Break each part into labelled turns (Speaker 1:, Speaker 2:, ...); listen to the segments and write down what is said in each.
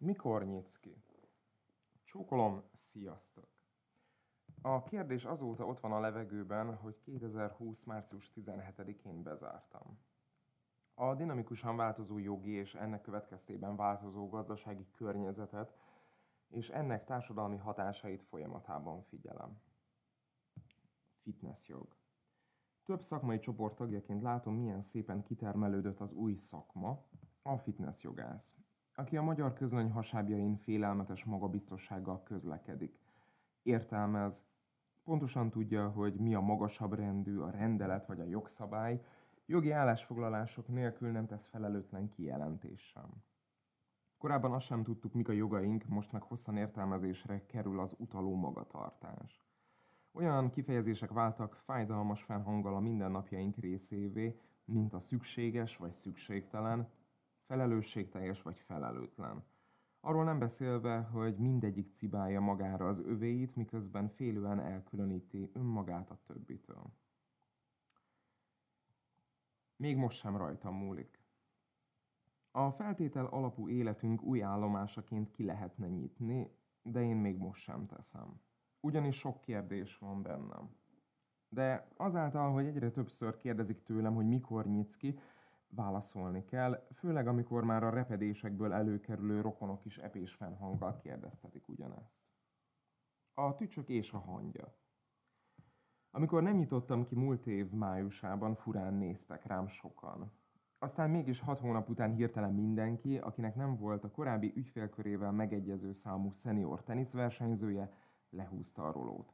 Speaker 1: Mikor nyitsz? Csókolom, sziasztok! A kérdés azóta ott van a levegőben, hogy 2020. március 17-én bezártam. A dinamikusan változó jogi és ennek következtében változó gazdasági környezetet és ennek társadalmi hatásait folyamatában figyelem. Fitnessjog. Több szakmai csoport tagjaként látom, milyen szépen kitermelődött az új szakma, a fitnessjogász, aki a magyar közlöny hasábjain félelmetes magabiztossággal közlekedik. Értelmez, pontosan tudja, hogy mi a magasabb rendű, a rendelet vagy a jogszabály, jogi állásfoglalások nélkül nem tesz felelőtlen kijelentés sem. Korábban azt sem tudtuk, mik a jogaink, most meg hosszan értelmezésre kerül az utaló magatartás. Olyan kifejezések váltak fájdalmas felhanggal a mindennapjaink részévé, mint a szükséges vagy szükségtelen, felelősségteljes vagy felelőtlen. Arról nem beszélve, hogy mindegyik cibálja magára az övéit, miközben félően elkülöníti önmagát a többitől. Még most sem rajtam múlik. A feltétel alapú életünk új állomásaként ki lehetne nyitni, de én még most sem teszem. Ugyanis sok kérdés van bennem. De azáltal, hogy egyre többször kérdezik tőlem, hogy mikor nyitsz ki, válaszolni kell, főleg amikor már a repedésekből előkerülő rokonok is epés fennhanggal kérdeztetik ugyanezt. A tücsök és a hangya. Amikor nem nyitottam ki múlt év májusában, furán néztek rám sokan. Aztán mégis hat hónap után hirtelen mindenki, akinek nem volt a korábbi ügyfélkörével megegyező számú szenior teniszversenyzője, lehúzta a rolót.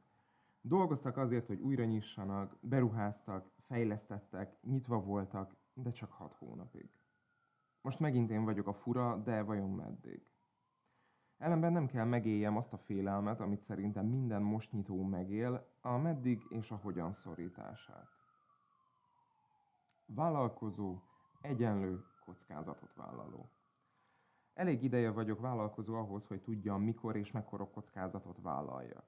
Speaker 1: Dolgoztak azért, hogy újra nyissanak, beruháztak, fejlesztettek, nyitva voltak, de csak hat hónapig. Most megint én vagyok a fura, de vajon meddig? Ellenben nem kell megéljem azt a félelmet, amit szerintem minden most nyitó megél, a meddig és a hogyan szorítását. Vállalkozó, egyenlő, kockázatot vállaló. Elég ideje vagyok vállalkozó ahhoz, hogy tudjam, mikor és mekkora kockázatot vállaljak.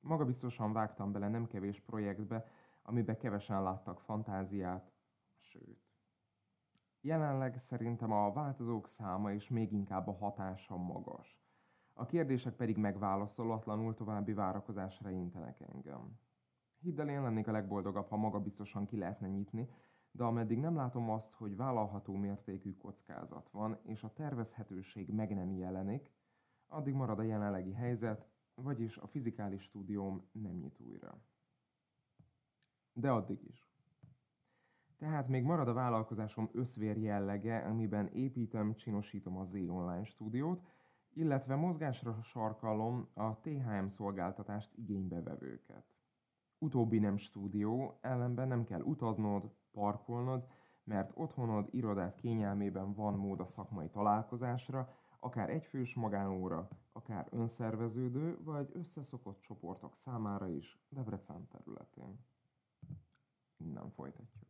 Speaker 1: Maga biztosan vágtam bele nem kevés projektbe, amiben kevesen láttak fantáziát, sőt. Jelenleg szerintem a változók száma és még inkább a hatása magas. A kérdések pedig megválaszolatlanul további várakozásra intenek engem. Hidd el, én lennék a legboldogabb, ha maga biztosan ki lehetne nyitni, de ameddig nem látom azt, hogy vállalható mértékű kockázat van, és a tervezhetőség meg nem jelenik, addig marad a jelenlegi helyzet, vagyis a fizikális stúdióm nem nyit újra. De addig is. Tehát még marad a vállalkozásom összvér jellege, amiben építem, csinosítom a Z-Online stúdiót, illetve mozgásra sarkalom a THM szolgáltatást igénybevevőket. Utóbbi nem stúdió, ellenben nem kell utaznod, parkolnod, mert otthonod, irodát kényelmében van mód a szakmai találkozásra, akár egyfős magánóra, akár önszerveződő vagy összeszokott csoportok számára is Debrecen területén. Innen folytatjuk.